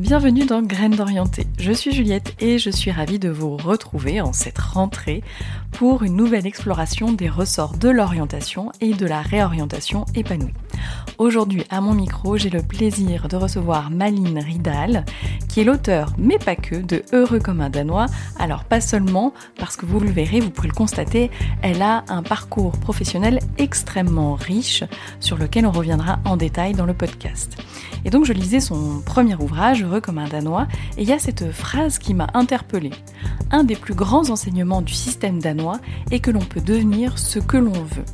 Bienvenue dans Graines d'Orienté. Je suis Juliette et je suis ravie de vous retrouver en cette rentrée pour une nouvelle exploration des ressorts de l'orientation et de la réorientation épanouie. Aujourd'hui, à mon micro, j'ai le plaisir de recevoir Maline Ridal, qui est l'auteur, mais pas que, de Heureux comme un Danois. Alors, pas seulement, parce que vous le verrez, vous pourrez le constater, elle a un parcours professionnel extrêmement riche, sur lequel on reviendra en détail dans le podcast. Et donc, je lisais son premier ouvrage, Heureux comme un Danois, et il y a cette phrase qui m'a interpellée. Un des plus grands enseignements du système danois est que l'on peut devenir ce que l'on veut.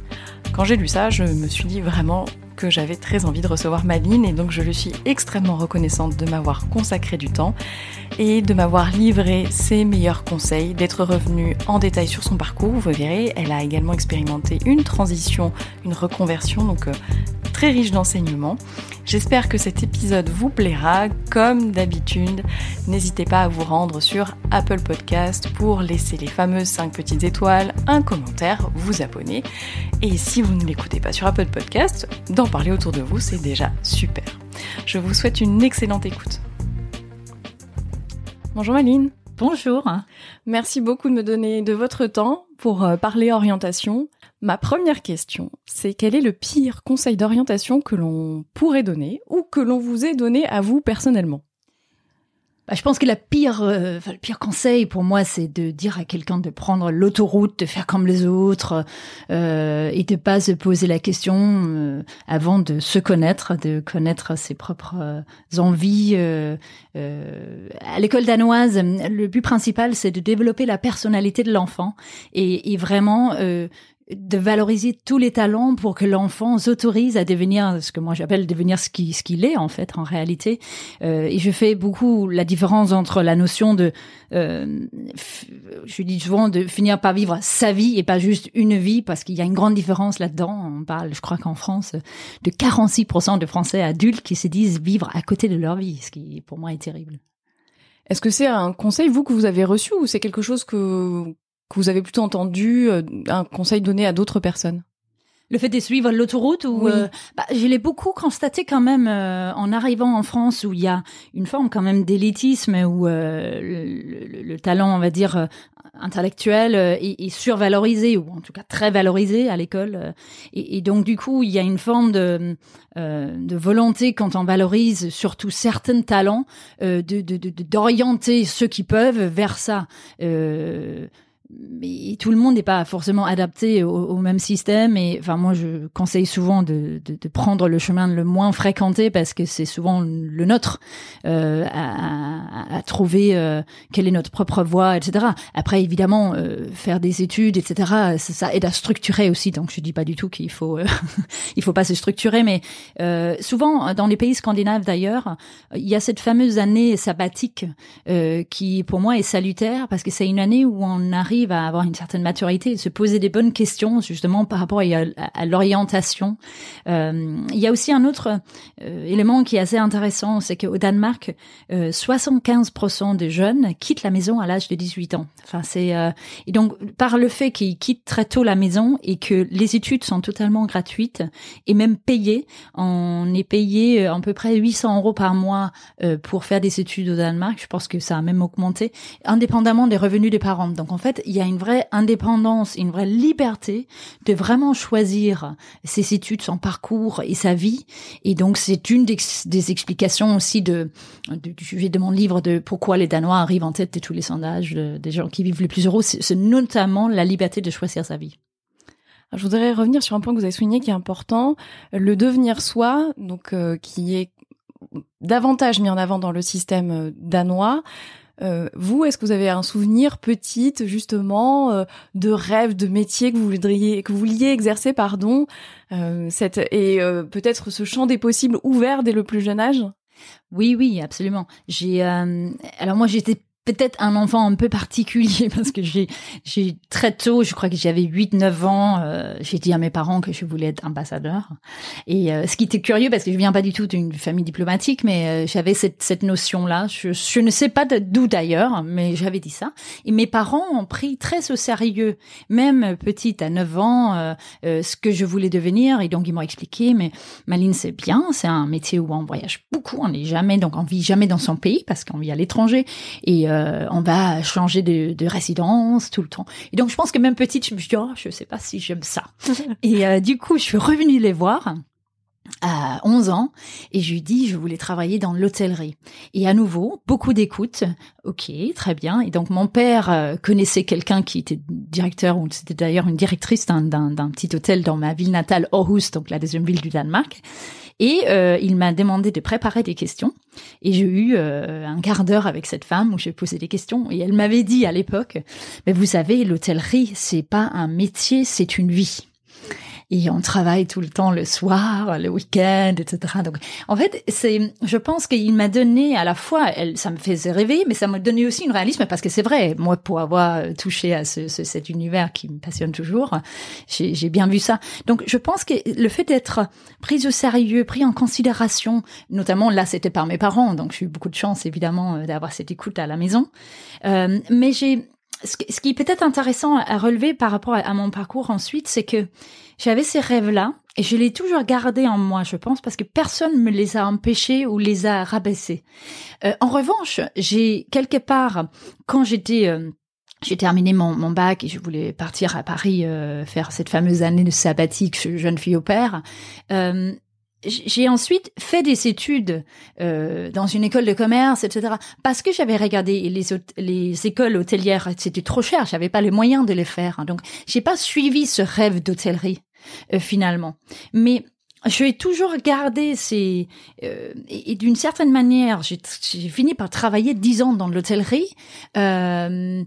Quand j'ai lu ça, je me suis dit vraiment que j'avais très envie de recevoir Maline et donc je lui suis extrêmement reconnaissante de m'avoir consacré du temps et de m'avoir livré ses meilleurs conseils, d'être revenue en détail sur son parcours. Vous verrez, elle a également expérimenté une transition, une reconversion, donc euh, très riche d'enseignements. J'espère que cet épisode vous plaira. Comme d'habitude, n'hésitez pas à vous rendre sur Apple Podcast pour laisser les fameuses 5 petites étoiles, un commentaire, vous abonner. Et si vous ne l'écoutez pas sur Apple Podcast, d'en parler autour de vous, c'est déjà super. Je vous souhaite une excellente écoute. Bonjour Maline. Bonjour. Merci beaucoup de me donner de votre temps pour euh, parler orientation. Ma première question, c'est quel est le pire conseil d'orientation que l'on pourrait donner ou que l'on vous ait donné à vous personnellement? Bah, je pense que la pire, euh, le pire conseil pour moi, c'est de dire à quelqu'un de prendre l'autoroute, de faire comme les autres, euh, et de pas se poser la question euh, avant de se connaître, de connaître ses propres euh, envies. à l'école danoise, le but principal, c'est de développer la personnalité de l'enfant et, et vraiment de valoriser tous les talents pour que l'enfant s'autorise à devenir ce que moi j'appelle devenir ce qu'il ce qu'il est en fait en réalité. Euh, et je fais beaucoup la différence entre la notion de euh, je dis souvent de finir par vivre sa vie et pas juste une vie parce qu'il y a une grande différence là-dedans. On parle je crois qu'en France de 46% de Français adultes qui se disent vivre à côté de leur vie ce qui pour moi est terrible. Est-ce que c'est un conseil, vous, que vous avez reçu ou c'est quelque chose que, que vous avez plutôt entendu euh, un conseil donné à d'autres personnes? Le fait de suivre l'autoroute ou euh, bah, je l'ai beaucoup constaté quand même euh, en arrivant en France où il y a une forme quand même d'élitisme où le, talent on va dire intellectuel est, survalorisé ou en tout cas très valorisé à l'école et, donc du coup il y a une forme de de volonté quand on valorise surtout certains talents de d'orienter de, ceux qui peuvent vers ça mais tout le monde n'est pas forcément adapté au, même système et enfin moi je conseille souvent de, de, de, prendre le chemin le moins fréquenté parce que c'est souvent le nôtre euh, à, à, trouver euh, quelle est notre propre voie etc après évidemment euh, faire des études etc ça, ça, aide à structurer aussi. Donc je dis pas du tout qu'il faut euh, il faut pas se structurer mais euh, souvent dans les pays scandinaves d'ailleurs il y a cette fameuse année sabbatique qui pour moi est salutaire parce que c'est une année où on arrive à avoir une certaine maturité et se poser des bonnes questions justement par rapport à, l'orientation. Euh, il y a aussi un autre euh, élément qui est assez intéressant, c'est qu'au Danemark, 75% euh, des jeunes quittent la maison à l'âge de 18 ans. Enfin, c'est et donc par le fait qu'ils quittent très tôt la maison et que les études sont totalement gratuites et même payées, on est payé à peu près 800 euros par mois pour faire des études au Danemark. Je pense que ça a même augmenté, indépendamment des revenus des parents. Donc en fait, il y a une vraie indépendance, une vraie liberté de vraiment choisir ses études, son parcours et sa vie. Et donc, c'est une des, explications aussi de, du sujet de mon livre de pourquoi les Danois arrivent en tête de tous les sondages des gens qui vivent les plus heureux. C'est notamment la liberté de choisir sa vie. Je voudrais revenir sur un point que vous avez souligné qui est important, le devenir soi, donc euh, qui est davantage mis en avant dans le système euh, danois. Euh, vous, est-ce que vous avez un souvenir petite justement euh, de rêve, de métier que vous voudriez, que vous vouliez exercer, pardon, euh, cette, et peut-être ce champ des possibles ouvert dès le plus jeune âge? Oui, oui, absolument. J'ai, alors moi, j'étais peut-être un enfant un peu particulier parce que j'ai j'ai très tôt, je crois que j'avais 8 9 ans, euh, j'ai dit à mes parents que je voulais être ambassadeur. Et euh, ce qui était curieux parce que je viens pas du tout d'une famille diplomatique mais euh, j'avais cette cette notion là, je, je ne sais pas d'où d'ailleurs, mais j'avais dit ça. Et mes parents ont pris très au sérieux. Même petite à 9 ans ce que je voulais devenir et donc ils m'ont expliqué mais Maline c'est bien, c'est un métier où on voyage beaucoup, on n'est jamais donc on vit jamais dans son pays parce qu'on vit à l'étranger. Et euh, on va changer de, de, résidence tout le temps. Et donc je pense que même petite, je me suis dit, oh, je sais pas si j'aime ça. et euh, du coup, je suis revenue les voir à 11 ans et je lui dis je voulais travailler dans l'hôtellerie. Et à nouveau beaucoup d'écoute ok très bien. Et donc mon père euh, connaissait quelqu'un qui était directeur ou c'était d'ailleurs une directrice d'un petit hôtel dans ma ville natale Aarhus donc la deuxième ville du Danemark. Et euh, il m'a demandé de préparer des questions. Et j'ai eu euh, un quart d'heure avec cette femme où j'ai posé des questions. Et elle m'avait dit à l'époque, mais vous savez, l'hôtellerie, c'est pas un métier, c'est une vie et on travaille tout le temps le soir, le week-end, etc. Donc, en fait, c'est, je pense qu'il m'a donné à la fois, elle, ça me faisait rêver, mais ça m'a donné aussi une réalisme parce que c'est vrai, moi, pour avoir touché à ce, cet univers qui me passionne toujours, j'ai bien vu ça. Donc, je pense que le fait d'être pris au sérieux, pris en considération, notamment là, c'était par mes parents, donc j'ai eu beaucoup de chance évidemment d'avoir cette écoute à la maison, euh, mais j'ai ce qui est peut-être intéressant à relever par rapport à mon parcours ensuite, c'est que j'avais ces rêves-là et je les ai toujours gardés en moi, je pense, parce que personne me les a empêchés ou les a rabaissés. Euh, en revanche, j'ai quelque part, quand j'étais euh, j'ai terminé mon, mon, bac et je voulais partir à Paris euh, faire cette fameuse année de sabbatique jeune fille au père. Euh, j'ai ensuite fait des études euh, dans une école de commerce, etc. Parce que j'avais regardé les, les écoles hôtelières, c'était trop cher, j'avais pas les moyens de les faire. Donc, j'ai pas suivi ce rêve d'hôtellerie euh, finalement. Mais je vais toujours gardé ces euh, et, d'une certaine manière, j'ai fini par travailler dix ans dans l'hôtellerie. Euh,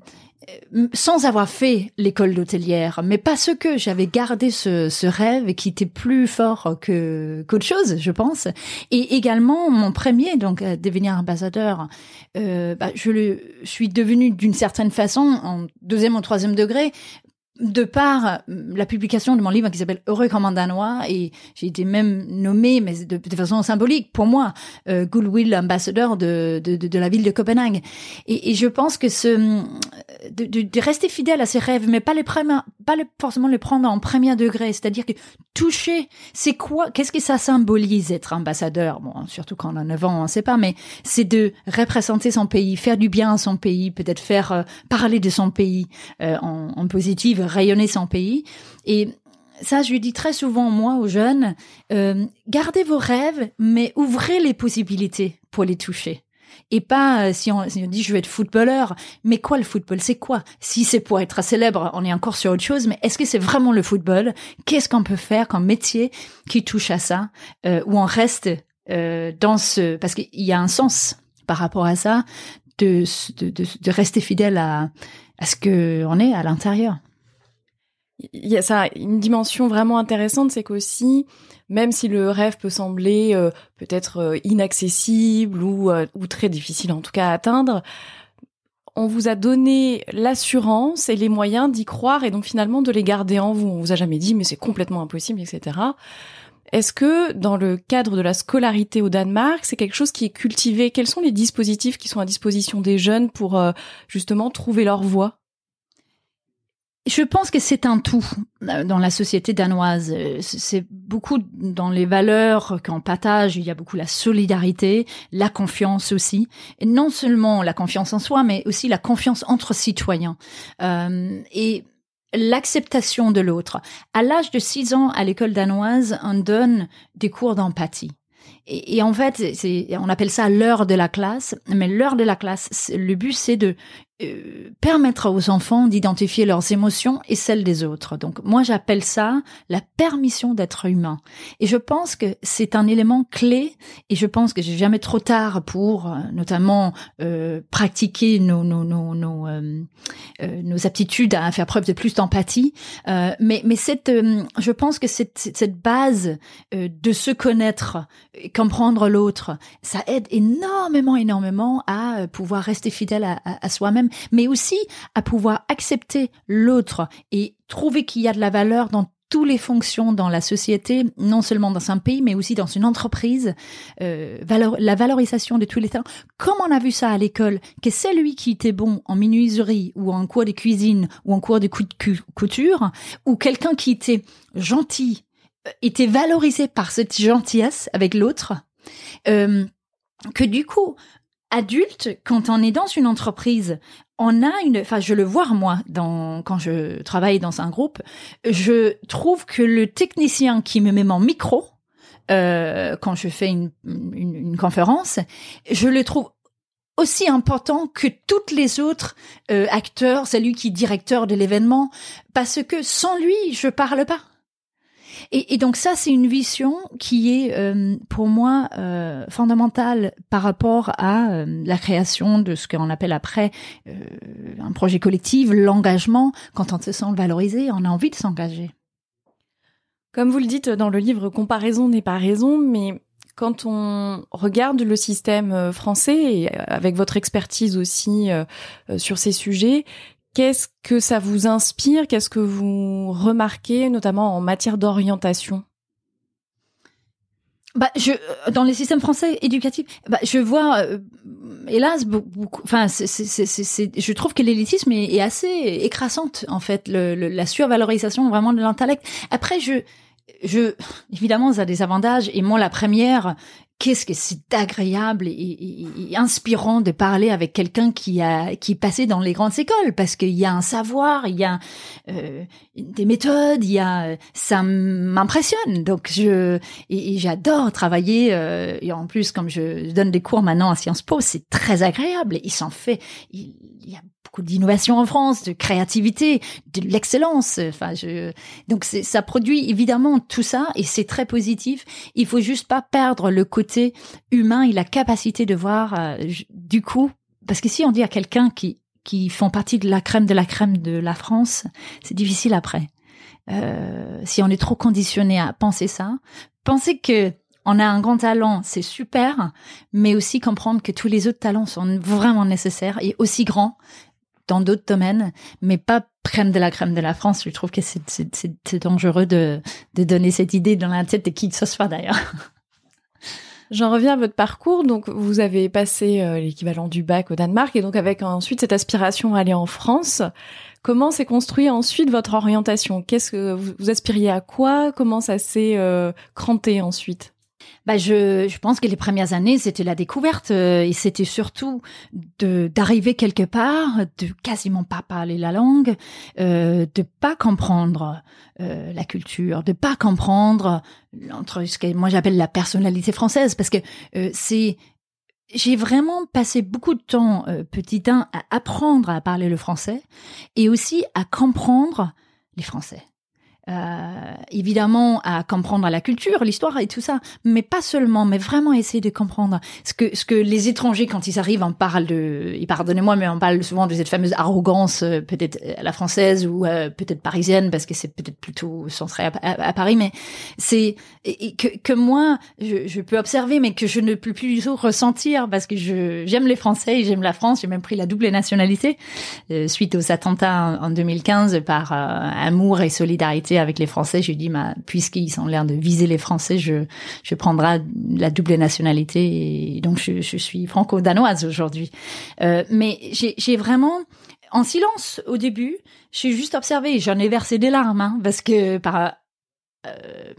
sans avoir fait l'école d'hôtelière, mais parce que j'avais gardé ce, ce, rêve qui était plus fort que qu'autre chose, je pense. Et également mon premier, donc devenir ambassadeur, euh, bah, je le suis devenu d'une certaine façon en deuxième ou troisième degré de par euh, la publication de mon livre qui s'appelle Heureux comme un Danois, et j'ai été même nommé, mais de, façon symbolique, pour moi, euh, Goodwill ambassadeur de, de, la ville de Copenhague. Et, je pense que ce, de, de, rester fidèle à ses rêves, mais pas les pas forcément les prendre en premier degré, c'est-à-dire que toucher, c'est quoi, qu'est-ce que ça symbolise être ambassadeur? Bon, surtout quand on a 9 ans, on sait pas, mais c'est de représenter son pays, faire du bien à son pays, peut-être faire euh, parler de son pays en, en positive rayonner son pays. Et ça, je dis très souvent, moi, aux jeunes, euh, gardez vos rêves, mais ouvrez les possibilités pour les toucher. Et pas euh, si, on, dit je veux être footballeur, mais quoi le football C'est quoi? Si c'est pour être célèbre, on est encore sur autre chose, mais est-ce que c'est vraiment le football? Qu'est-ce qu'on peut faire comme métier qui touche à ça? Euh, Où on reste euh, dans ce... Parce qu'il y a un sens par rapport à ça, de, de rester fidèle à, à ce qu'on est à l'intérieur il y a ça une dimension vraiment intéressante, c'est qu'aussi, même si le rêve peut sembler euh, peut-être euh, inaccessible ou, euh, ou très difficile en tout cas à atteindre, on vous a donné l'assurance et les moyens d'y croire et donc finalement de les garder en vous. On vous a jamais dit mais c'est complètement impossible, etc. Est-ce que dans le cadre de la scolarité au Danemark, c'est quelque chose qui est cultivé? Quels sont les dispositifs qui sont à disposition des jeunes pour justement trouver leur voie? Je pense que c'est un tout euh, dans la société danoise. C'est beaucoup dans les valeurs qu'on partage. Il y a beaucoup la solidarité, la confiance aussi. Et non seulement la confiance en soi, mais aussi la confiance entre citoyens. Euh, et l'acceptation de l'autre. À l'âge de 6 ans, à l'école danoise, on donne des cours d'empathie. Et, en fait, on appelle ça l'heure de la classe. Mais l'heure de la classe, le but, c'est de euh, permettre aux enfants d'identifier leurs émotions et celles des autres. Donc moi j'appelle ça la permission d'être humain. Et je pense que c'est un élément clé et je pense que j'ai jamais trop tard pour euh, notamment euh, pratiquer nos nos nos nos, euh, nos, aptitudes à faire preuve de plus d'empathie. mais mais cette je pense que cette cette base de se connaître, comprendre l'autre, ça aide énormément énormément à pouvoir rester fidèle à soi-même mais aussi à pouvoir accepter l'autre et trouver qu'il y a de la valeur dans toutes les fonctions dans la société, non seulement dans un pays, mais aussi dans une entreprise, euh, la valorisation de tous les talents. Comme on a vu ça à l'école, que celui qui était bon en menuiserie ou en cours de cuisine ou en cours de couture, ou quelqu'un qui était gentil, euh, était valorisé par cette gentillesse avec l'autre, euh, que du coup, adulte, quand on est dans une entreprise, on a une, enfin, je le vois moi dans quand je travaille dans un groupe, je trouve que le technicien qui me met mon micro euh, quand je fais une, une, conférence, je le trouve aussi important que toutes les autres euh, acteurs, celui qui est directeur de l'événement, parce que sans lui, je parle pas. Et, donc ça, c'est une vision qui est euh, pour moi euh, fondamentale par rapport à euh, la création de ce qu'on appelle après euh, un projet collectif, l'engagement. Quand on se sent valorisé, on a envie de s'engager. Comme vous le dites dans le livre, comparaison n'est pas raison, mais quand on regarde le système français, et avec votre expertise aussi sur ces sujets, Qu'est-ce que ça vous inspire? Qu'est-ce que vous remarquez, notamment en matière d'orientation? Bah, je, euh, dans les systèmes français éducatifs, bah, je vois, euh, hélas, beaucoup, enfin, je trouve que l'élitisme est, assez écrasante, en fait, la survalorisation vraiment de l'intellect. Après, je, je, évidemment, ça a des avantages, et moi, la première, qu'est-ce que c'est agréable et, inspirant de parler avec quelqu'un qui a qui est passé dans les grandes écoles parce qu'il y a un savoir, il y a euh, des méthodes, il y a ça m'impressionne. Donc je et, j'adore travailler euh, et en plus comme je donne des cours maintenant à Sciences Po c'est très agréable. Il s'en fait il, y a beaucoup d'innovation en France, de créativité, de l'excellence. Enfin, donc ça produit évidemment tout ça et c'est très positif. Il faut juste pas perdre le côté humain et la capacité de voir euh, du coup, parce que si on dit à quelqu'un qui qui font partie de la crème de la crème de la France, c'est difficile après. Euh, si on est trop conditionné à penser ça, penser que on a un grand talent, c'est super, mais aussi comprendre que tous les autres talents sont vraiment nécessaires et aussi grands dans d'autres domaines, mais pas crème de la crème de la France. Je trouve que c'est dangereux de, donner cette idée dans la tête de qui que ce soit d'ailleurs. J'en reviens à votre parcours. Donc, vous avez passé euh, l'équivalent du bac au Danemark et donc avec ensuite cette aspiration à aller en France. Comment s'est construit ensuite votre orientation? Qu'est-ce que vous, aspiriez à quoi? Comment ça s'est euh, cranté ensuite? Bah je, je pense que les premières années, c'était la découverte euh, et c'était surtout de d'arriver quelque part, de quasiment pas parler la langue, euh, de pas comprendre euh, la culture, de pas comprendre entre ce que moi j'appelle la personnalité française, parce que euh, c'est j'ai vraiment passé beaucoup de temps, petit un, à apprendre à parler le français et aussi à comprendre les Français euh, évidemment à comprendre la culture, l'histoire et tout ça, mais pas seulement, mais vraiment essayer de comprendre ce que ce que les étrangers quand ils arrivent en parlent de, pardonnez-moi, mais on parle souvent de cette fameuse arrogance euh, peut-être la française ou euh, peut-être parisienne parce que c'est peut-être plutôt centré à, à, Paris, mais c'est que, que moi je, je, peux observer, mais que je ne peux plus du tout ressentir parce que je j'aime les Français j'aime la France. J'ai même pris la double nationalité euh, suite aux attentats en, en 2015 par amour et solidarité avec les Français. J'ai dit, bah, puisqu'ils ont l'air de viser les Français, je, je prendrai la double nationalité. Et donc, je, je suis franco-danoise aujourd'hui. Euh, mais j'ai vraiment, en silence au début, j'ai juste observé. J'en ai versé des larmes, hein, parce que par euh,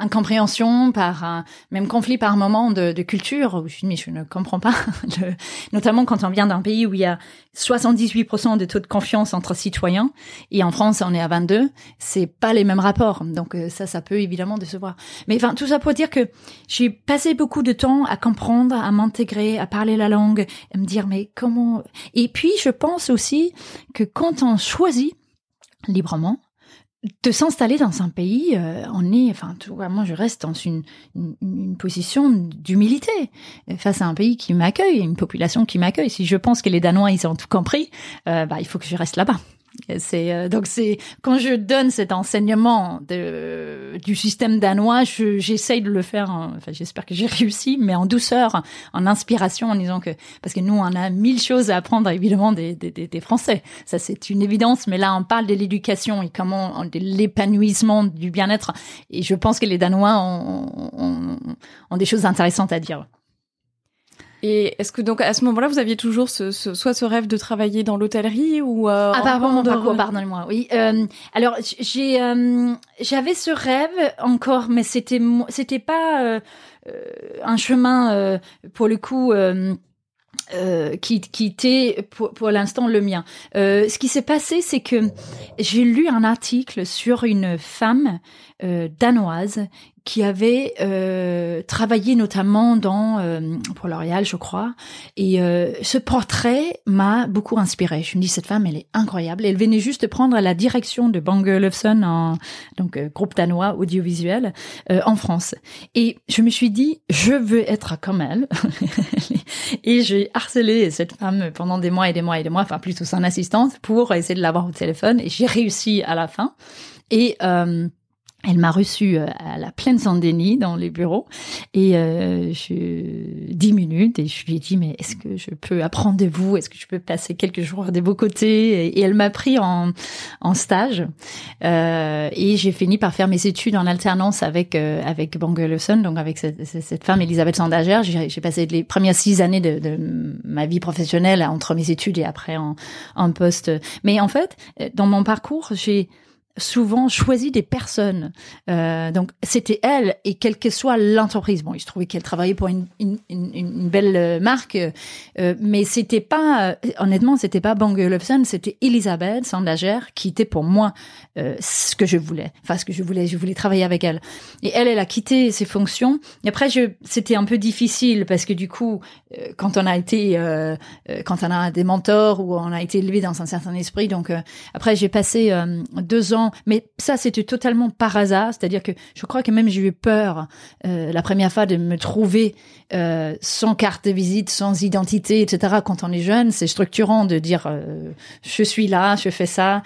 incompréhension, par un même conflit par moment de, de culture. Où je mais je ne comprends pas. notamment quand on vient d'un pays où il y a 78% de taux de confiance entre citoyens et en France on est à 22. C'est pas les mêmes rapports. Donc euh, ça, ça peut évidemment décevoir. Mais enfin tout ça pour dire que j'ai passé beaucoup de temps à comprendre, à m'intégrer, à parler la langue, à me dire mais comment? Et puis je pense aussi que quand on choisit librement de s'installer dans un pays, euh, on est, enfin, tout, moi, je reste dans une, position d'humilité face à un pays qui m'accueille, une population qui m'accueille. Si je pense que les Danois, ils ont tout compris, euh, bah, il faut que je reste là-bas. C'est euh, donc c'est quand je donne cet enseignement de, du système danois, j'essaye de le faire. enfin, j'espère que j'ai réussi, mais en douceur, en inspiration, en disant que parce que nous on a mille choses à apprendre évidemment des, des, des Français. Ça c'est une évidence, mais là on parle de l'éducation et comment de l'épanouissement du bien-être. Et je pense que les Danois ont, ont, ont des choses intéressantes à dire. Et est-ce que donc à ce moment-là, vous aviez toujours ce, ce, soit ce rêve de travailler dans l'hôtellerie ou euh, ah pardon mon parcours, pardonnez-moi. Oui. Euh, alors j'ai euh, j'avais ce rêve encore, mais c'était c'était pas euh, un chemin pour le coup. Euh, qui, qui était pour, pour l'instant le mien. Euh, ce qui s'est passé, c'est que j'ai lu un article sur une femme euh, danoise qui avait euh, travaillé notamment dans euh, pour L'Oréal, je crois. Et euh, ce portrait m'a beaucoup inspiré. Je me dis cette femme, elle est incroyable. Elle venait juste de prendre la direction de Bang en donc groupe danois audiovisuel en France. Et je me suis dit, je veux être comme elle. et j'ai harcelé cette femme pendant des mois et des mois et des mois, enfin plutôt son assistante, pour essayer de l'avoir au téléphone. Et j'ai réussi à la fin. Et euh, elle m'a reçue euh, à la plaine Saint-Denis dans les bureaux. Et euh, je, dix minutes et je lui ai dit mais est-ce que je peux apprendre de vous? Est-ce que je peux passer quelques jours de vos côtés? Et, elle m'a pris en, en stage. Euh, et j'ai fini par faire mes études en alternance avec euh, avec Bangelson donc avec cette, cette femme Elisabeth Sandager. J'ai passé les premières six années de, de, ma vie professionnelle entre mes études et après en, en poste. Mais en fait dans mon parcours j'ai souvent choisi des personnes. Euh, donc c'était elle et quelle que soit l'entreprise. Bon, il se trouvait qu'elle travaillait pour une, une, belle euh, marque, euh, mais c'était pas, honnêtement, c'était pas Bang Olufsen, c'était Elisabeth Sandager qui était pour moi ce que je voulais. Enfin, ce que je voulais, je voulais travailler avec elle. Et elle, elle a quitté ses fonctions. Et après, je, c'était un peu difficile parce que du coup, quand on a été, quand on a des mentors ou on a été élevé dans un certain esprit, donc après j'ai passé deux ans mais ça c'était totalement par hasard, c'est-à-dire que je crois que même j'ai eu peur euh, la première fois de me trouver euh, sans carte de visite, sans identité, etc. Quand on est jeune, c'est structurant de dire euh, je suis là, je fais ça.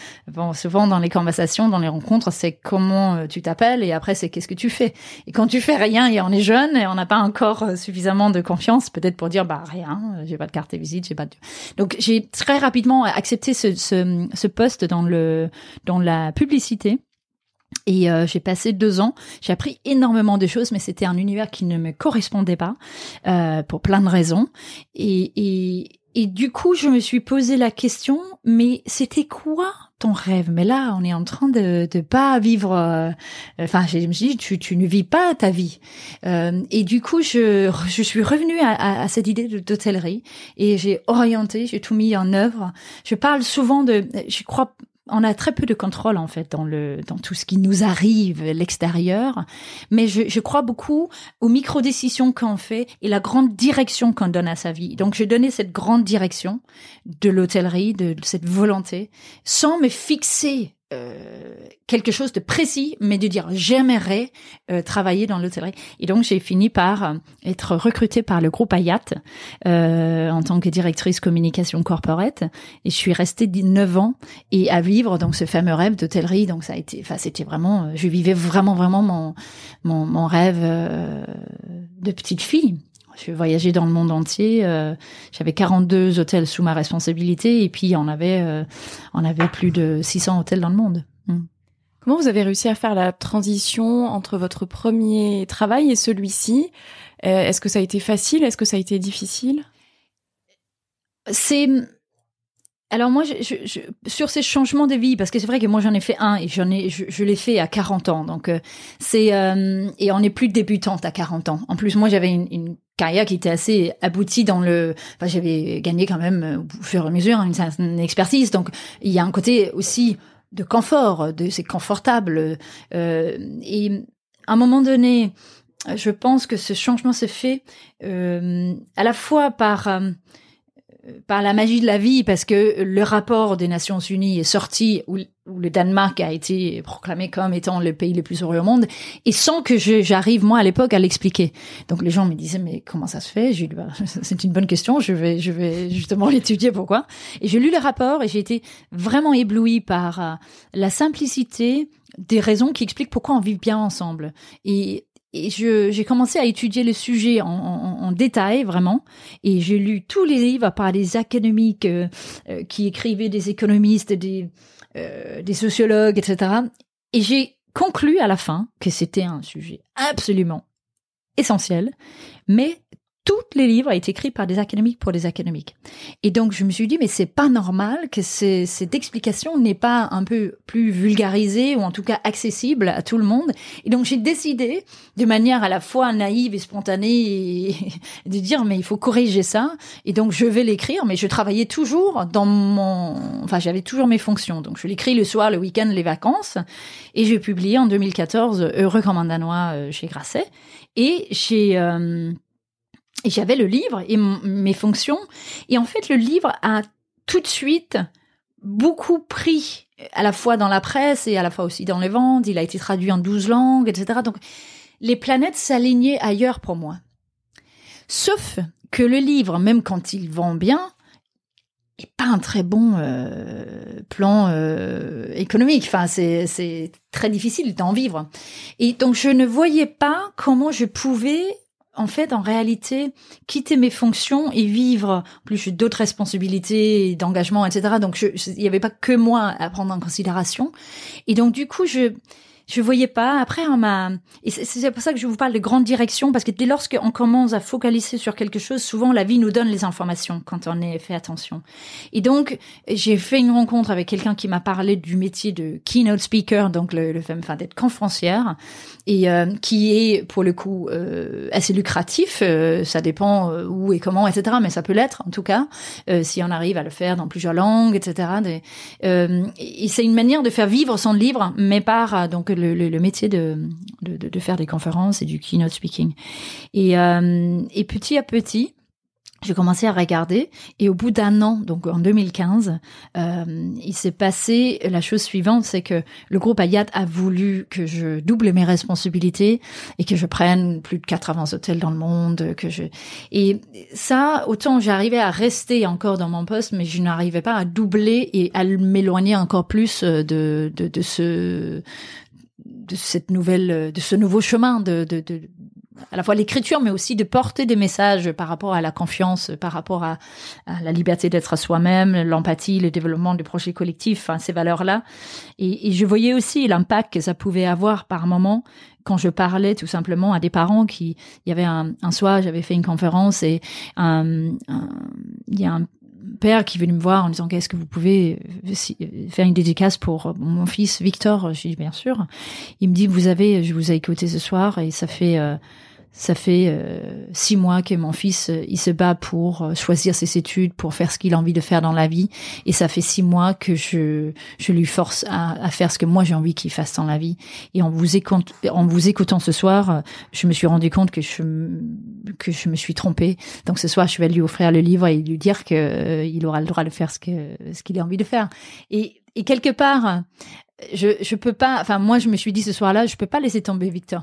Souvent dans les conversations, dans les rencontres, c'est comment tu t'appelles et après c'est qu'est-ce que tu fais. Et quand tu fais rien et on est jeune et on n'a pas encore suffisamment de confiance, peut-être pour dire bah rien, j'ai pas de carte de visite, j'ai pas. Donc j'ai très rapidement accepté ce, ce, poste dans le dans la publicité. Et euh, j'ai passé deux ans. J'ai appris énormément de choses, mais c'était un univers qui ne me correspondait pas euh, pour plein de raisons. Et, et, et du coup, je me suis posé la question, mais c'était quoi ton rêve? Mais là, on est en train de de pas vivre. Euh, enfin, je me dit, tu, tu ne vis pas ta vie. Euh, et du coup, je, je suis revenue à, à, à cette idée d'hôtellerie et j'ai orienté, j'ai tout mis en œuvre. Je parle souvent de, je crois on a très peu de contrôle en fait dans le dans tout ce qui nous arrive l'extérieur, mais je, je, crois beaucoup aux micro décisions qu'on fait et la grande direction qu'on donne à sa vie. Donc je donnais cette grande direction de l'hôtellerie, de cette volonté, sans me fixer euh, quelque chose de précis, mais de dire j'aimerais euh, travailler dans l'hôtellerie. Et donc j'ai fini par euh, être recrutée par le groupe Ayat en tant que directrice communication corporate. Et je suis restée 9 ans et à vivre donc ce fameux rêve d'hôtellerie. Donc ça a été, enfin c'était vraiment, je vivais vraiment vraiment mon mon, mon rêve de petite fille. Je voyageais dans le monde entier. Euh, J'avais 42 hôtels sous ma responsabilité et puis on avait, euh, on avait plus de 600 hôtels dans le monde. Hmm. Comment vous avez réussi à faire la transition entre votre premier travail et celui-ci? Euh, Est-ce que ça a été facile? Est-ce que ça a été difficile? C'est alors moi, je, je, sur ces changements de vie, parce que c'est vrai que moi j'en ai fait un et j'en ai, je, je l'ai fait à 40 ans, donc euh, c'est euh, et on est plus débutante à 40 ans. En plus, moi j'avais une, une carrière qui était assez aboutie dans le, enfin j'avais gagné quand même euh, au fur et à mesure une certaine expertise, donc il y a un côté aussi de confort, de c'est confortable euh, et à un moment donné, je pense que ce changement s'est fait euh, à la fois par par la magie de la vie, parce que le rapport des Nations Unies est sorti où, le Danemark a été proclamé comme étant le pays le plus heureux au monde, et sans que j'arrive moi à l'époque à l'expliquer. Donc les gens me disaient mais comment ça se fait? J'ai bah, c'est une bonne question, je vais je vais justement étudier pourquoi? Et j'ai lu le rapport et j'ai été vraiment éblouie par euh, la simplicité des raisons qui expliquent pourquoi on vit bien ensemble. Et et j'ai commencé à étudier le sujet en, en, en détail vraiment. Et j'ai lu tous les livres par des académiques euh, euh, qui écrivaient des économistes des euh, des sociologues etc et j'ai conclu à la fin que c'était un sujet absolument essentiel mais tous les livres été écrits par des académiques pour des académiques. Et donc, je me suis dit, mais c'est pas normal que cette explication n'est pas un peu plus vulgarisée ou en tout cas accessible à tout le monde. Et donc, j'ai décidé, de manière à la fois naïve et spontanée, de dire, mais il faut corriger ça. Et donc, je vais l'écrire, mais je travaillais toujours dans mon, enfin, j'avais toujours mes fonctions. Donc, je l'écris le soir, le week-end, les vacances. Et j'ai publié en 2014 Heureux comme un Danois euh, chez Grasset. Et j'ai, euh, et j'avais le livre et mes fonctions. Et en fait, le livre a tout de suite beaucoup pris, à la fois dans la presse et à la fois aussi dans les ventes. Il a été traduit en 12 langues, etc. Donc, les planètes s'alignaient ailleurs pour moi. Sauf que le livre, même quand il vend bien, est pas un très bon euh, plan euh, économique. Enfin, c'est très difficile d'en vivre. Et donc, je ne voyais pas comment je pouvais en fait, en réalité, quitter mes fonctions et vivre, plus j'ai d'autres responsabilités, d'engagement, etc. Donc, il n'y avait pas que moi à prendre en considération. Et donc, du coup, je, je voyais pas. Après, on m'a, c'est pour ça que je vous parle de grande direction, parce que dès lors qu'on commence à focaliser sur quelque chose, souvent la vie nous donne les informations quand on est fait attention. Et donc, j'ai fait une rencontre avec quelqu'un qui m'a parlé du métier de keynote speaker, donc le, le enfin, d'être conférencière, et euh, qui est pour le coup euh, assez lucratif. Euh, ça dépend où et comment, etc. Mais ça peut l'être en tout cas si on arrive à le faire dans plusieurs langues, etc. Des, et c'est une manière de faire vivre son livre, mais par donc le, métier de, de, faire des conférences et du keynote speaking. Et, et petit à petit, j'ai commencé à regarder et au bout d'un an, donc en 2015, euh, il s'est passé la chose suivante, c'est que le groupe Ayat a voulu que je double mes responsabilités et que je prenne plus de 80 hôtels dans le monde, que je et ça autant j'arrivais à rester encore dans mon poste, mais je n'arrivais pas à doubler et à m'éloigner encore plus de, de ce de cette nouvelle de ce nouveau chemin de, de, de à la fois l'écriture, mais aussi de porter des messages par rapport à la confiance, par rapport à, la liberté d'être soi-même, l'empathie, le développement du projet collectif, ces valeurs-là. Et, je voyais aussi l'impact que ça pouvait avoir par moment quand je parlais tout simplement à des parents qui, il y avait un, un soir, j'avais fait une conférence et un, il y a un père qui est venu me voir en disant qu'est-ce que vous pouvez faire une dédicace pour mon fils Victor j'ai dit bien sûr. Il me dit vous avez je vous ai écouté ce soir et ça fait euh, ça fait euh, six mois que mon fils euh, il se bat pour euh, choisir ses études, pour faire ce qu'il a envie de faire dans la vie, et ça fait six mois que je je lui force à, à faire ce que moi j'ai envie qu'il fasse dans la vie. Et en vous en vous écoutant ce soir, je me suis rendu compte que je que je me suis trompée. Donc ce soir, je vais lui offrir le livre et lui dire que il aura le droit de faire ce que ce qu'il a envie de faire. Et et quelque part, je je peux pas. Enfin moi, je me suis dit ce soir-là, je peux pas laisser tomber Victor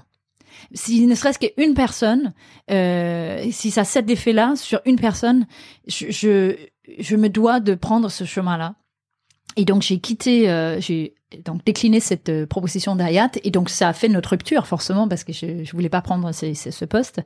si ne serait-ce qu'une personne, euh, si ça a cet effet-là sur une personne, je, je, je me dois de prendre ce chemin-là. Et donc j'ai quitté, euh, j'ai donc décliné cette euh, proposition d'Ayat et donc ça a fait notre rupture forcément parce que je, je voulais pas prendre ce, ce, poste.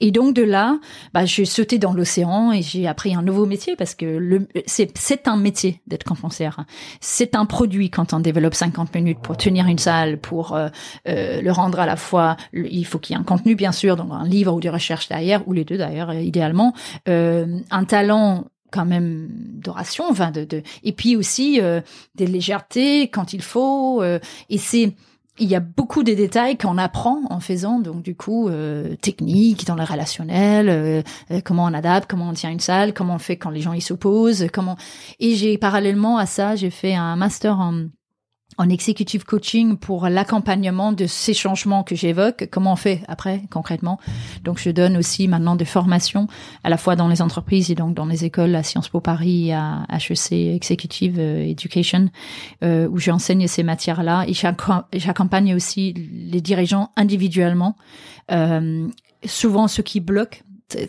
Et donc de là, bah, j'ai sauté dans l'océan et j'ai appris un nouveau métier parce que c'est un métier d'être conférencière. C'est un produit quand on développe 50 minutes pour tenir une salle, pour euh, euh, le rendre à la fois. Il faut qu'il y ait un contenu bien sûr, donc un livre ou des recherches derrière ou les deux d'ailleurs idéalement, un talent quand même d'oration, enfin de, de, et puis aussi euh, des légèretés quand il faut. Euh, et c'est il y a beaucoup de détails qu'on apprend en faisant, donc du coup, euh, technique dans le relationnel, euh, comment on adapte, comment on tient une salle, comment on fait quand les gens y s'opposent, comment. Et j'ai parallèlement à ça, j'ai fait un master en en executive coaching pour l'accompagnement de ces changements que j'évoque. Comment on fait après concrètement? Donc je donne aussi maintenant des formations à la fois dans les entreprises et donc dans les écoles à Sciences Po Paris, à HEC Executive euh, Education, euh, où j'enseigne ces matières-là et j'accompagne aussi les dirigeants individuellement. Euh, souvent ceux qui bloquent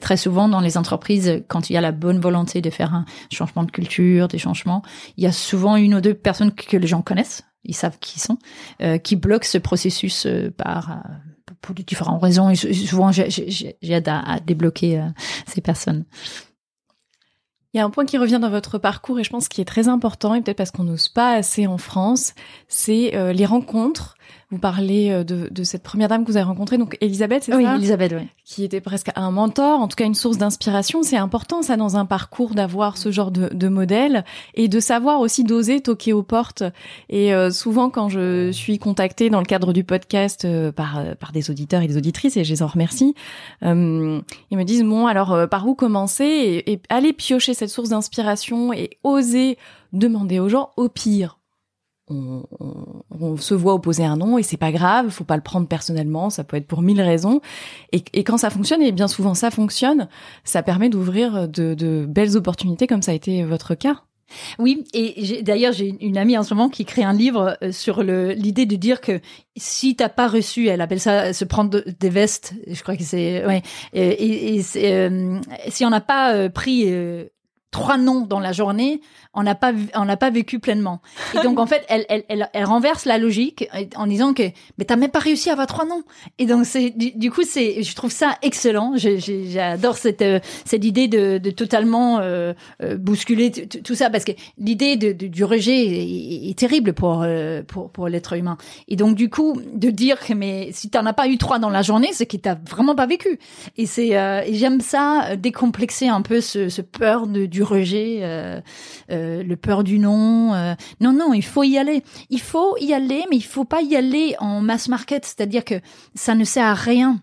très souvent dans les entreprises, quand il y a la bonne volonté de faire un changement de culture, des changements, il y a souvent une ou deux personnes que les gens connaissent, ils savent qui ils sont, euh, qui bloquent ce processus euh, par euh, pour différentes raisons. Et souvent, j'aide à, à, débloquer ces personnes. Il y a un point qui revient dans votre parcours et je pense qui est très important et peut-être parce qu'on n'ose pas assez en France, c'est les rencontres vous parlez euh, de, de, cette première dame que vous avez rencontrée, donc Elisabeth, c'est oui, ça? Elisabeth, oui. Qui était presque un mentor, en tout cas une source d'inspiration. C'est important, ça, dans un parcours, d'avoir ce genre de, de, modèle et de savoir aussi d'oser toquer aux portes. Et euh, souvent, quand je suis contactée dans le cadre du podcast euh, par, par des auditeurs et des auditrices, et je les en remercie, ils me disent, bon, alors, par où commencer? Et, et aller piocher cette source d'inspiration et oser demander aux gens, au pire, on, se voit opposer un nom et c'est pas grave, faut pas le prendre personnellement, ça peut être pour mille raisons. Et, quand ça fonctionne, et bien souvent ça fonctionne, ça permet d'ouvrir de, belles opportunités comme ça a été votre cas. Oui, et d'ailleurs j'ai une amie en ce moment qui crée un livre euh, sur l'idée de dire que si t'as pas reçu, elle appelle ça se prendre des vestes, je crois que c'est ouais, et, euh, si on n'a pas euh, pris trois noms dans la journée, on n'a pas on n'a pas vécu pleinement. Et donc en fait, elle, elle, elle, elle, renverse la logique en disant que mais t'as même pas réussi à avoir trois noms. Et donc c'est du, coup c'est je trouve ça excellent. J'adore cette euh, cette idée de, de totalement euh, euh bousculer tout ça parce que l'idée de, du rejet est, terrible pour euh, pour pour l'être humain. Et donc du coup de dire que mais si t'en as pas eu trois dans la journée, c'est que t'as vraiment pas vécu. Et c'est j'aime ça décomplexer un peu ce, ce peur de, du rejet. Euh, euh, le peur du non. Euh. non, non, il faut y aller. Il faut y aller, mais il faut pas y aller en mass market, c'est-à-dire que ça ne sert à rien.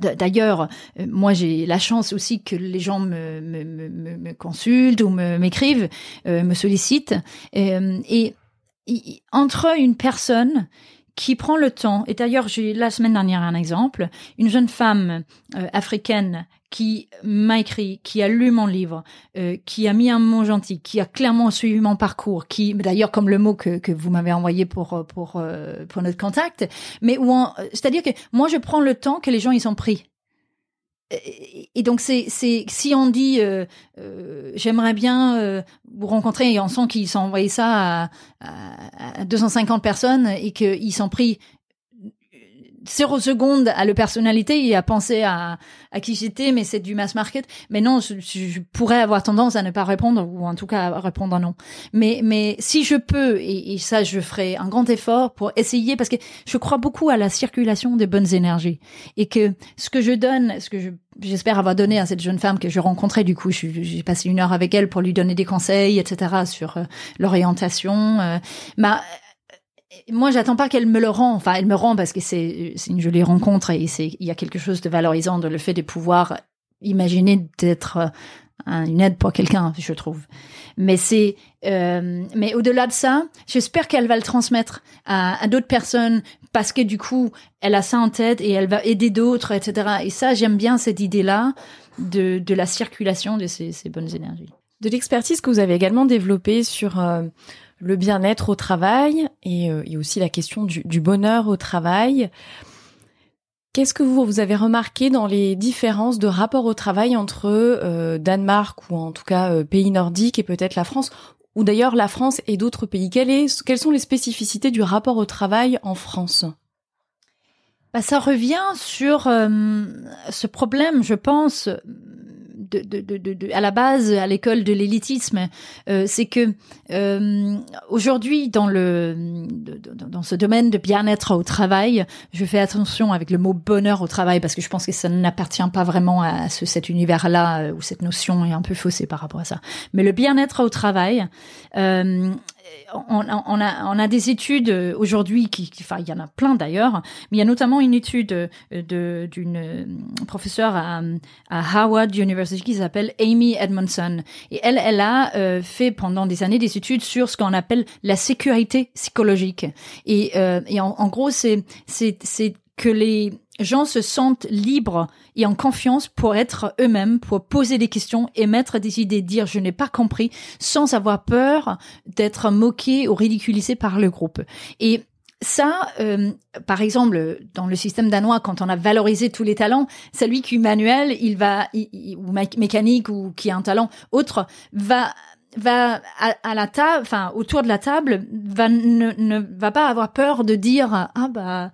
D'ailleurs, moi j'ai la chance aussi que les gens me, me, me, me consultent ou m'écrivent, me sollicitent. et, entre une personne qui prend le temps, et d'ailleurs j'ai la semaine dernière un exemple, une jeune femme africaine qui m'a écrit, qui a lu mon livre, euh, qui a mis un mot gentil, qui a clairement suivi mon parcours, qui d'ailleurs comme le mot que, que vous m'avez envoyé pour pour euh, pour notre contact, mais où c'est-à-dire que moi je prends le temps que les gens ils sont pris. Et donc c'est c'est si on dit euh, j'aimerais bien vous rencontrer et on sent qu'ils sont envoyé ça à, à, à 250 personnes et qu'ils sont pris zéro seconde à le personnalité et à penser à, à qui j'étais, mais c'est du mass market. Mais non, je, je, pourrais avoir tendance à ne pas répondre ou en tout cas à répondre non. Mais mais si je peux et, et, ça, je ferai un grand effort pour essayer parce que je crois beaucoup à la circulation des bonnes énergies et que ce que je donne, ce que je j'espère avoir donné à cette jeune femme que je rencontrais. Du coup, j'ai passé une heure avec elle pour lui donner des conseils, etc. sur euh, l'orientation. Euh, bah, moi, j'attends pas qu'elle me le rend. Enfin, elle me rend parce que c'est une jolie rencontre et il y a quelque chose de valorisant dans le fait de pouvoir imaginer d'être euh, une aide pour quelqu'un, je trouve. Mais c'est euh, mais au-delà de ça, j'espère qu'elle va le transmettre à, d'autres personnes parce que du coup, elle a ça en tête et elle va aider d'autres, etc. Et ça, j'aime bien cette idée-là de, de la circulation de ces, ces bonnes énergies. De l'expertise que vous avez également développée sur euh, le bien-être au travail et, euh, aussi la question du, du bonheur au travail. Qu'est-ce que vous, vous avez remarqué dans les différences de rapport au travail entre euh, Danemark ou en tout cas euh, pays nordiques et peut-être la France ou d'ailleurs la France et d'autres pays? Quelle est, Quelles sont les spécificités du rapport au travail en France? Bah, Ça revient sur ce problème, je pense, de, de, de, à la base à l'école de l'élitisme, euh, c'est que euh, aujourd'hui dans le dans ce domaine de bien-être au travail, je fais attention avec le mot bonheur au travail parce que je pense que ça n'appartient pas vraiment à ce, cet univers-là euh, où cette notion est un peu faussée par rapport à ça. Mais le bien-être au travail, euh, on, on, a, on a des études euh, aujourd'hui qui, enfin, il y en a plein d'ailleurs, mais il y a notamment une étude euh, d'une euh, professeure à, à, Howard University qui s'appelle Amy Edmondson. Et elle, elle a fait pendant des années des études sur ce qu'on appelle la sécurité psychologique. Et, et en, en gros c'est c'est c'est que les gens se sentent libres et en confiance pour être eux-mêmes, pour poser des questions, émettre des idées, dire je n'ai pas compris, sans avoir peur d'être moqué ou ridiculisé par le groupe. Et ça, euh, par exemple, dans le système danois, quand on a valorisé tous les talents, celui qui est manuel, il va, ou mécanique, ou qui a un talent autre, va va à, la table, enfin autour de la table, va ne, ne va pas avoir peur de dire ah bah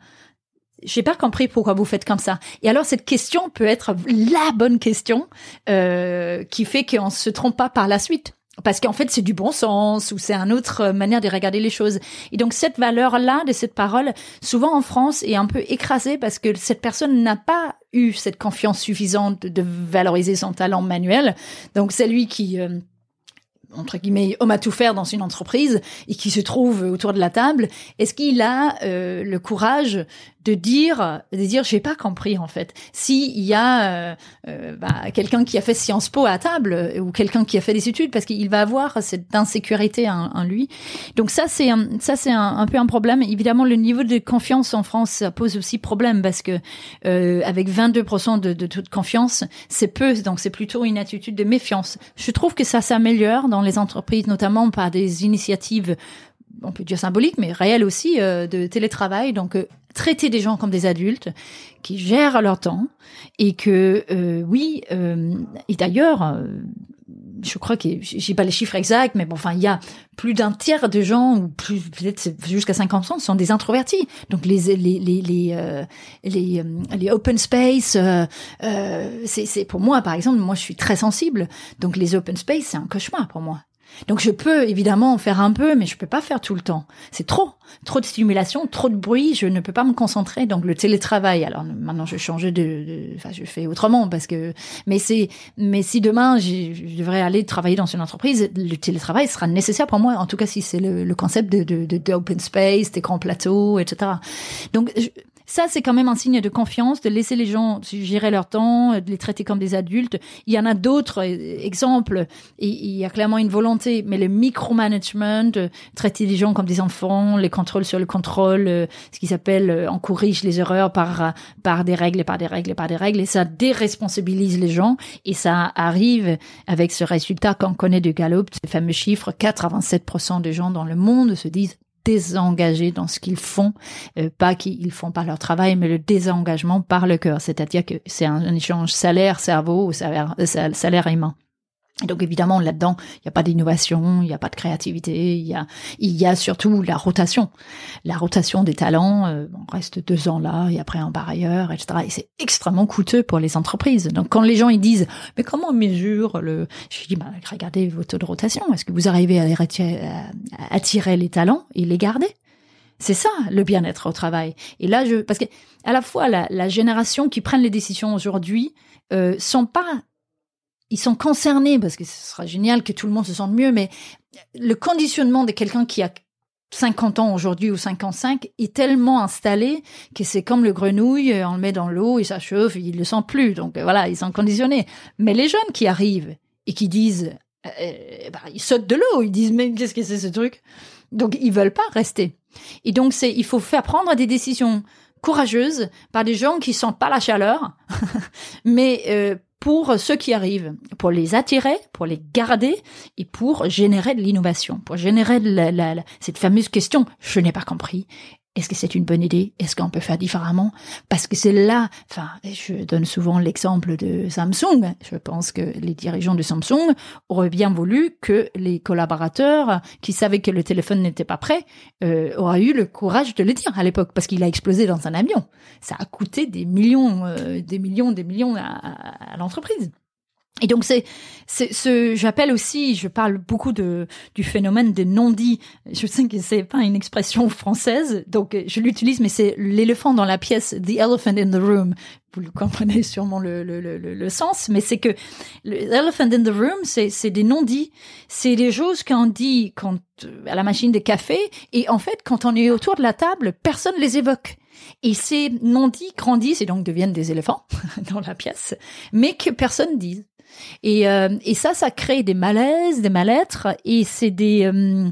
j'ai pas compris pourquoi vous faites comme ça. Et alors cette question peut être la bonne question euh, qui fait qu'on se trompe pas par la suite. Parce qu'en fait, c'est du bon sens ou c'est une autre manière de regarder les choses. Et donc, cette valeur-là de cette parole, souvent en France, est un peu écrasée parce que cette personne n'a pas eu cette confiance suffisante de valoriser son talent manuel. Donc, c'est lui qui... Euh, entre guillemets homme à tout faire dans une entreprise et qui se trouve autour de la table, est-ce qu'il a euh, le courage de dire de dire j'ai pas compris en fait. S'il y a euh, euh, bah, quelqu'un qui a fait Sciences Po à table ou quelqu'un qui a fait des études parce qu'il va avoir cette insécurité en, lui. Donc ça c'est ça c'est un, peu un problème. Évidemment le niveau de confiance en France ça pose aussi problème parce que avec 22% de, de taux de confiance c'est peu donc c'est plutôt une attitude de méfiance. Je trouve que ça s'améliore dans les entreprises, notamment par des initiatives on peut dire symboliques, mais réelles aussi, euh, de télétravail. Donc, euh, traiter des gens comme des adultes qui gèrent leur temps et que, euh, oui, et d'ailleurs, je crois que j'ai pas les chiffres exacts, mais bon, enfin, il y a plus d'un tiers de gens, ou plus peut-être jusqu'à 50%, sont des introvertis. Donc les les les les les, les, open space, c'est pour moi par exemple, moi je suis très sensible. Donc les open space, c'est un cauchemar pour moi. Donc je peux évidemment faire un peu, mais je peux pas faire tout le temps. C'est trop, trop de stimulation, trop de bruit. Je ne peux pas me concentrer. Donc le télétravail. Alors maintenant je change de, enfin je fais autrement parce que, mais c'est, mais si demain je devrais aller travailler dans une entreprise, le télétravail sera nécessaire pour moi. En tout cas si c'est le, concept de, de, de, open space, des grands plateaux, etc. Donc ça, c'est quand même un signe de confiance, de laisser les gens gérer leur temps, de les traiter comme des adultes. Il y en a d'autres euh, exemples, il y a clairement une volonté, mais le micromanagement, traiter les gens comme des enfants, les contrôles sur le contrôle, euh, ce qui s'appelle euh, on corrige les erreurs par par des règles et par des règles et par des règles, et ça déresponsabilise les gens, et ça arrive avec ce résultat qu'on connaît de Gallup, ces fameux chiffres, 87% des gens dans le monde se disent désengagés dans ce qu'ils font, euh, pas qu'ils font par leur travail, mais le désengagement par le cœur, c'est-à-dire que c'est un, échange salaire-cerveau ou salaire-aimant. Donc évidemment là-dedans, il n'y a pas d'innovation, il n'y a pas de créativité, il y a, il y a surtout la rotation, la rotation des talents. Euh, on reste deux ans là et après on part ailleurs, etc. Et c'est extrêmement coûteux pour les entreprises. Donc quand les gens ils disent mais comment on mesure le, je dis bah regardez vos taux de rotation. Est-ce que vous arrivez à, à attirer les talents et les garder? C'est ça le bien-être au travail. Et là, je parce que à la fois la, la génération qui prennent les décisions aujourd'hui euh, sont pas ils sont concernés parce que ce sera génial que tout le monde se sente mieux, mais le conditionnement de quelqu'un qui a 50 ans aujourd'hui ou 55 est tellement installé que c'est comme le grenouille, on le met dans l'eau et ça chauffe, il le sent plus. Donc voilà, ils sont conditionnés. Mais les jeunes qui arrivent et qui disent, euh, euh, bah, ils sautent de l'eau, ils disent mais qu'est-ce que c'est ce truc? Donc ils veulent pas rester. Et donc c'est, il faut faire prendre des décisions courageuses par des gens qui sentent pas la chaleur, mais euh, pour ceux qui arrivent, pour les attirer, pour les garder et pour générer de l'innovation, pour générer de la, cette fameuse question je n'ai pas compris est-ce que c'est une bonne idée? Est-ce qu'on peut faire différemment? Parce que c'est là, enfin, je donne souvent l'exemple de Samsung. Je pense que les dirigeants de Samsung auraient bien voulu que les collaborateurs qui savaient que le téléphone n'était pas prêt euh, auraient eu le courage de le dire à l'époque, parce qu'il a explosé dans un avion. Ça a coûté des millions, euh, des millions, des millions à l'entreprise. Et donc c'est ce j'appelle aussi je parle beaucoup de du phénomène de non-dit. Je sais que c'est pas une expression française donc je l'utilise mais c'est l'éléphant dans la pièce the elephant in the room. Vous comprenez sûrement le le, le, le sens mais c'est que l'elephant in the room c'est c'est des non-dits, c'est des choses qu'on dit quand à la machine de café et en fait quand on est autour de la table, personne les évoque. Et ces non-dits grandissent et donc deviennent des éléphants dans la pièce, mais que personne dise. Et, euh, et ça, ça crée des malaises, des mal-être, et c'est des euh,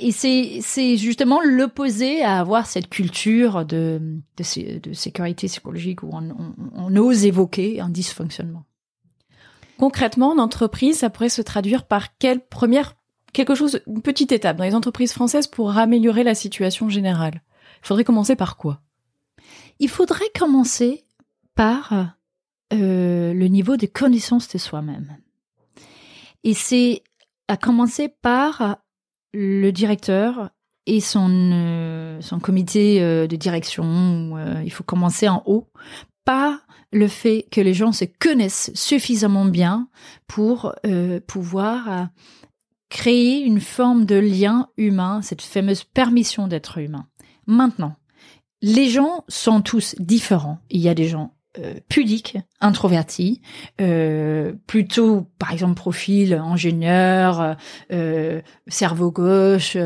et c'est c'est justement l'opposé à avoir cette culture de de, de sécurité psychologique où on, on, on, ose évoquer un dysfonctionnement. Concrètement, en entreprise, ça pourrait se traduire par quelle première quelque chose, une petite étape dans les entreprises françaises pour améliorer la situation générale. Il faudrait commencer par quoi? Il faudrait commencer par euh, le niveau de connaissance de soi-même. Et c'est à commencer par le directeur et son, euh, son comité euh, de direction. il faut commencer en haut, pas le fait que les gens se connaissent suffisamment bien pour pouvoir créer une forme de lien humain, cette fameuse permission d'être humain. Maintenant, les gens sont tous différents. Il y a des gens euh, pudiques, introvertis, euh, plutôt par exemple profil ingénieur, euh, cerveau gauche,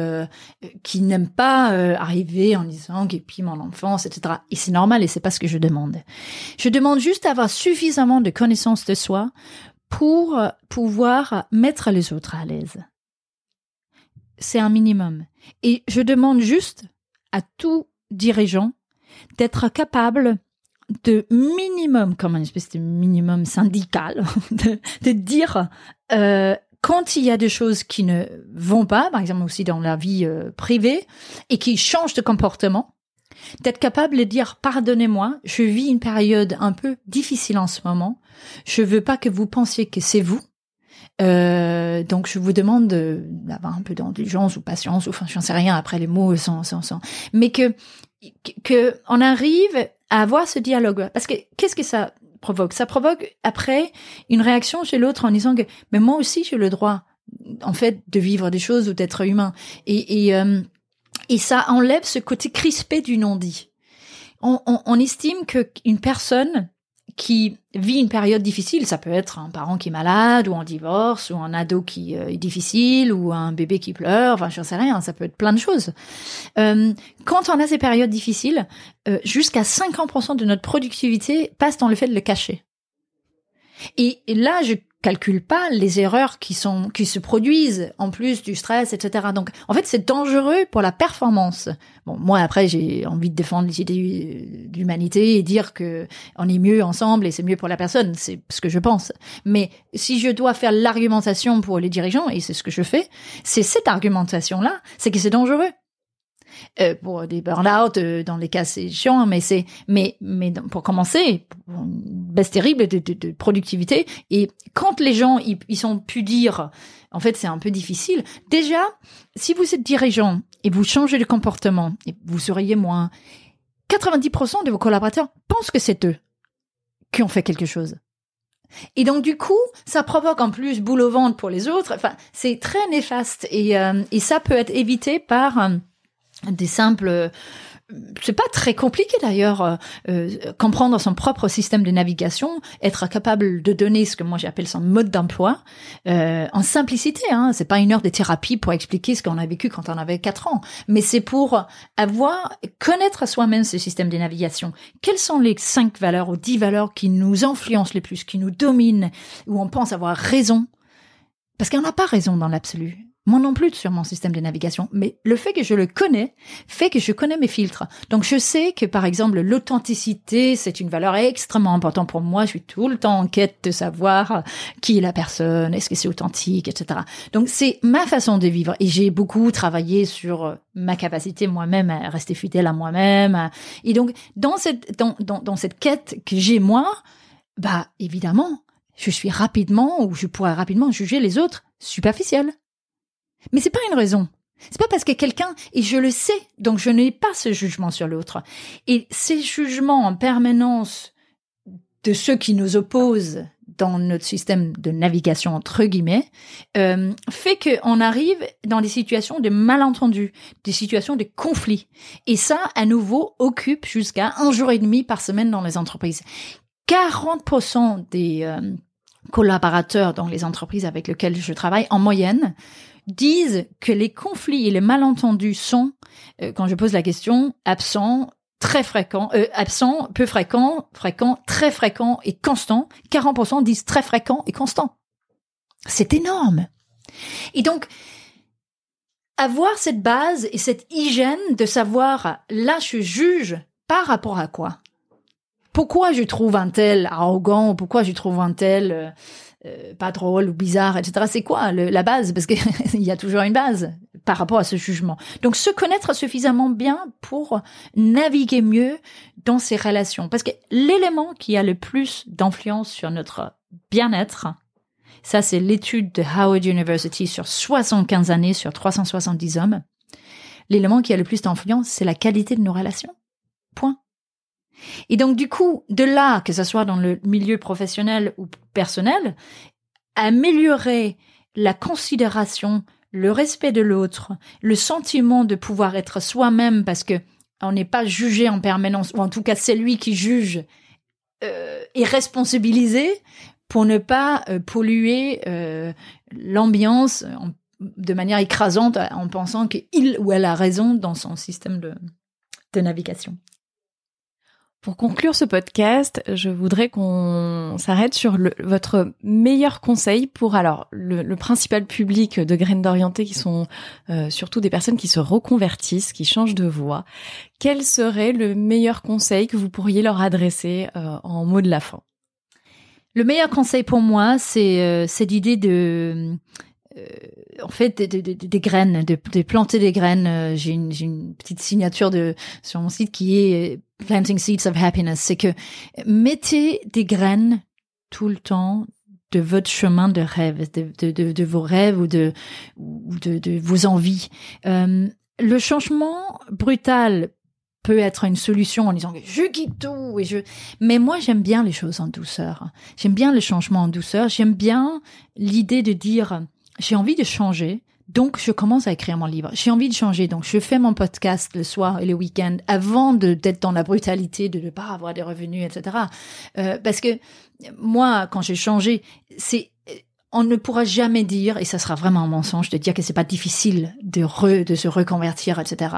qui n'aiment pas arriver en disant puis mon enfance, etc. Et c'est normal et c'est pas ce que je demande. Je demande juste d'avoir suffisamment de connaissances de soi pour pouvoir mettre les autres à l'aise. C'est un minimum. Et je demande juste à tout dirigeant d'être capable de minimum, comme une espèce de minimum syndical, de, dire euh, quand il y a des choses qui ne vont pas, par exemple aussi dans la vie euh, privée, et qui changent de comportement, d'être capable de dire pardonnez-moi, je vis une période un peu difficile en ce moment, je veux pas que vous pensiez que c'est vous, euh, donc je vous demande d'avoir un peu d'indulgence ou patience, ou enfin j'en sais rien après les mots sans, sans, sans. mais que que on arrive à avoir ce dialogue parce que qu'est-ce que ça provoque? Ça provoque après une réaction chez l'autre en disant que mais moi aussi j'ai le droit en fait de vivre des choses ou d'être humain. Et et, euh, et ça enlève ce côté crispé du non-dit. On, on, on estime que une personne qui vit une période difficile, ça peut être un parent qui est malade ou en divorce ou un ado qui euh, est difficile ou un bébé qui pleure, enfin je sais rien, ça peut être plein de choses. Euh, quand on a ces périodes difficiles, euh, jusqu'à 50% de notre productivité passe dans le fait de le cacher. Et là, je calcule pas les erreurs qui sont qui se produisent en plus du stress, etc. Donc en fait c'est dangereux pour la performance. Bon moi après j'ai envie de défendre les idées d'humanité et dire que on est mieux ensemble et c'est mieux pour la personne, c'est ce que je pense. Mais si je dois faire l'argumentation pour les dirigeants et c'est ce que je fais, c'est cette argumentation là, c'est que c'est dangereux euh, pour des burn-out, euh, dans les cas c'est chiant, mais c'est mais mais pour commencer, une baisse terrible de, de, de, productivité. Et quand les gens ils, ils sont pu dire, en fait c'est un peu difficile. Déjà, si vous êtes dirigeant et vous changez de comportement, et vous seriez moins. 90% de vos collaborateurs pensent que c'est eux qui ont fait quelque chose. Et donc du coup, ça provoque en plus boule au ventre pour les autres. Enfin, c'est très néfaste et, euh, et ça peut être évité par euh, des simples c'est pas très compliqué d'ailleurs euh, euh, comprendre son propre système de navigation, être capable de donner ce que moi j'appelle son mode d'emploi euh, en simplicité. Hein, c'est pas une heure de thérapie pour expliquer ce qu'on a vécu quand on avait quatre ans, mais c'est pour avoir connaître à soi-même ce système de navigation. Quelles sont les cinq valeurs ou dix valeurs qui nous influencent les plus, qui nous dominent, où on pense avoir raison, parce qu'on n'a pas raison dans l'absolu. Moi non plus sur mon système de navigation, mais le fait que je le connais fait que je connais mes filtres. Donc je sais que par exemple l'authenticité, c'est une valeur extrêmement importante pour moi. Je suis tout le temps en quête de savoir qui est la personne, est-ce que c'est authentique, etc. Donc c'est ma façon de vivre et j'ai beaucoup travaillé sur ma capacité moi-même à rester fidèle à moi-même. Et donc dans cette dans, dans, dans cette quête que j'ai moi, bah évidemment, je suis rapidement ou je pourrais rapidement juger les autres superficiels. Mais c'est pas une raison. C'est pas parce que quelqu'un, et je le sais, donc je n'ai pas ce jugement sur l'autre. Et ces jugements en permanence de ceux qui nous opposent dans notre système de navigation entre guillemets euh, fait qu'on arrive dans des situations de malentendus, des situations de conflits. Et ça, à nouveau, occupe jusqu'à un jour et demi par semaine dans les entreprises. 40% des euh, collaborateurs dans les entreprises avec lesquelles je travaille, en moyenne, disent que les conflits et les malentendus sont, euh, quand je pose la question, absents, très fréquents, euh, absents, peu fréquents, fréquents, très fréquents et constants. 40% disent très fréquents et constants. C'est énorme. Et donc, avoir cette base et cette hygiène de savoir, là, je juge par rapport à quoi? Pourquoi je trouve un tel arrogant? Ou pourquoi je trouve un tel euh, pas drôle ou bizarre, etc. C'est quoi la base? Parce qu'il y a toujours une base par rapport à ce jugement. Donc se connaître suffisamment bien pour naviguer mieux dans ces relations. Parce que l'élément qui a le plus d'influence sur notre bien-être, ça c'est l'étude de Howard University sur 75 années, sur 370 hommes, l'élément qui a le plus d'influence, c'est la qualité de nos relations. Point. Et donc, du coup, de là, que ce soit dans le milieu professionnel ou personnel, améliorer la considération, le respect de l'autre, le sentiment de pouvoir être soi-même parce que on n'est pas jugé en permanence, ou en tout cas c'est lui qui juge, euh, est responsabilisé pour ne pas euh, polluer euh, l'ambiance de manière écrasante en pensant qu'il ou elle a raison dans son système de navigation. Pour conclure ce podcast, je voudrais qu'on s'arrête sur votre meilleur conseil pour alors le, principal public de graines d'orienté qui sont euh, surtout des personnes qui se reconvertissent, qui changent de voie. Quel serait le meilleur conseil que vous pourriez leur adresser euh, en mot de la fin? Le meilleur conseil pour moi, c'est euh, cette idée de euh, en fait des, graines, de, planter des graines. J'ai une, petite signature sur mon site qui est Planting Seeds of Happiness. C'est que mettez des graines tout le temps de votre chemin de rêve, de, de, vos rêves ou de, ou de, vos envies. le changement brutal peut être une solution en disant je quitte tout et je mais moi j'aime bien les choses en douceur j'aime bien le changement en douceur j'aime bien l'idée de dire j'ai envie de changer. Donc, je commence à écrire mon livre. J'ai envie de changer. Donc, je fais mon podcast le soir et le week-end avant d'être dans la brutalité de ne pas avoir des revenus, etc. Euh, parce que moi, quand j'ai changé, c'est on ne pourra jamais dire, et ça sera vraiment un mensonge, de dire que c'est pas difficile de, re, de se reconvertir, etc.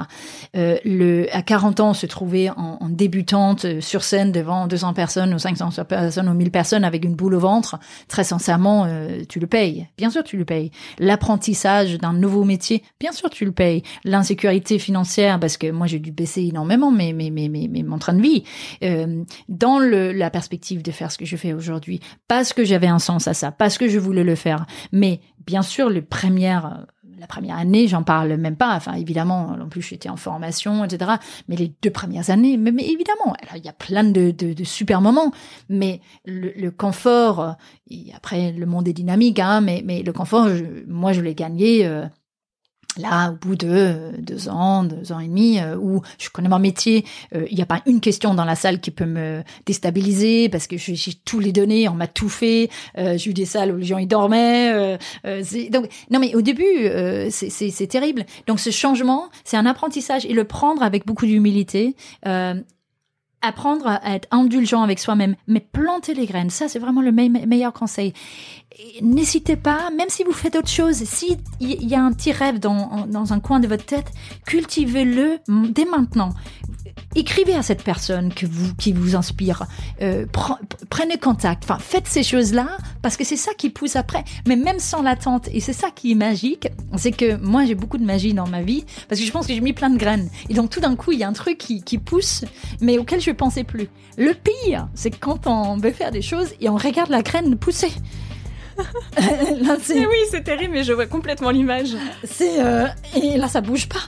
Euh, le, à 40 ans, se trouver en, en, débutante euh, sur scène devant 200 personnes ou 500 personnes ou 1000 personnes avec une boule au ventre, très sincèrement, euh, tu le payes. Bien sûr, tu le payes. L'apprentissage d'un nouveau métier, bien sûr, tu le payes. L'insécurité financière, parce que moi, j'ai dû baisser énormément mes, mes, mes, mes, mon train de vie. Euh, dans le, la perspective de faire ce que je fais aujourd'hui, parce que j'avais un sens à ça, parce que je voulais le faire. Mais bien sûr, les premières la première année, j'en parle même pas. Enfin, évidemment, en plus, j'étais en formation, etc. Mais les deux premières années, mais, évidemment, il y a plein de, de, super moments. Mais le, confort, et après, le monde est dynamique, hein, mais, mais le confort, moi, je l'ai gagné euh, Là, au bout de deux ans, deux ans et demi, euh, où je connais mon métier, euh, il n'y a pas une question dans la salle qui peut me déstabiliser parce que j'ai tous les données, on m'a tout fait. Euh, j'ai eu des salles où les gens y dormaient. donc, non, mais au début, c'est terrible. Donc, ce changement, c'est un apprentissage et le prendre avec beaucoup d'humilité apprendre à être indulgent avec soi-même, mais planter les graines, ça c'est vraiment le meilleur conseil. N'hésitez pas, même si vous faites autre chose, s'il y a un petit rêve dans, dans un coin de votre tête, cultivez-le dès maintenant écrivez à cette personne que vous, qui vous inspire, euh, prenez contact, enfin faites ces choses-là parce que c'est ça qui pousse après. Mais même sans l'attente, et c'est ça qui est magique, c'est que moi j'ai beaucoup de magie dans ma vie parce que je pense que j'ai mis plein de graines. Et donc tout d'un coup il y a un truc qui, qui pousse, mais auquel je pensais plus. Le pire, c'est quand on veut faire des choses et on regarde la graine pousser. là, oui, c'est terrible, mais je vois complètement l'image. C'est euh, et là ça bouge pas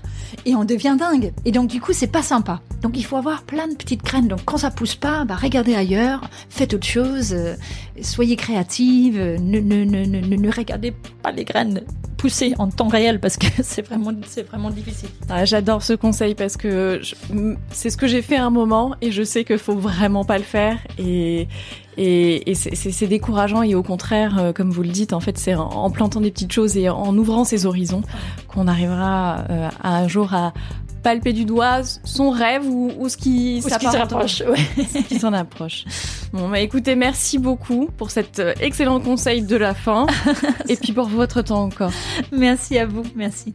et on devient dingue. Et donc du coup c'est pas sympa. Donc il faut avoir plein de petites graines. Donc quand ça pousse pas, bah regardez ailleurs, faites autre chose, euh, soyez créative, ne, ne, ne, ne, ne regardez pas les graines pousser en temps réel parce que c'est vraiment, c'est vraiment difficile. Ah, J'adore ce conseil parce que c'est ce que j'ai fait à un moment et je sais qu'il faut vraiment pas le faire et, et, et c'est décourageant et au contraire, euh, comme vous le dites, en fait, c'est en, plantant des petites choses et en ouvrant ses horizons qu'on arrivera euh, un jour à, palper du doigt son rêve ou, ou ce qui s'en approche. Ouais. qui s'en approche. Bon, bah écoutez, merci beaucoup pour cet euh, excellent conseil de la fin et puis pour votre temps encore. Merci à vous, merci.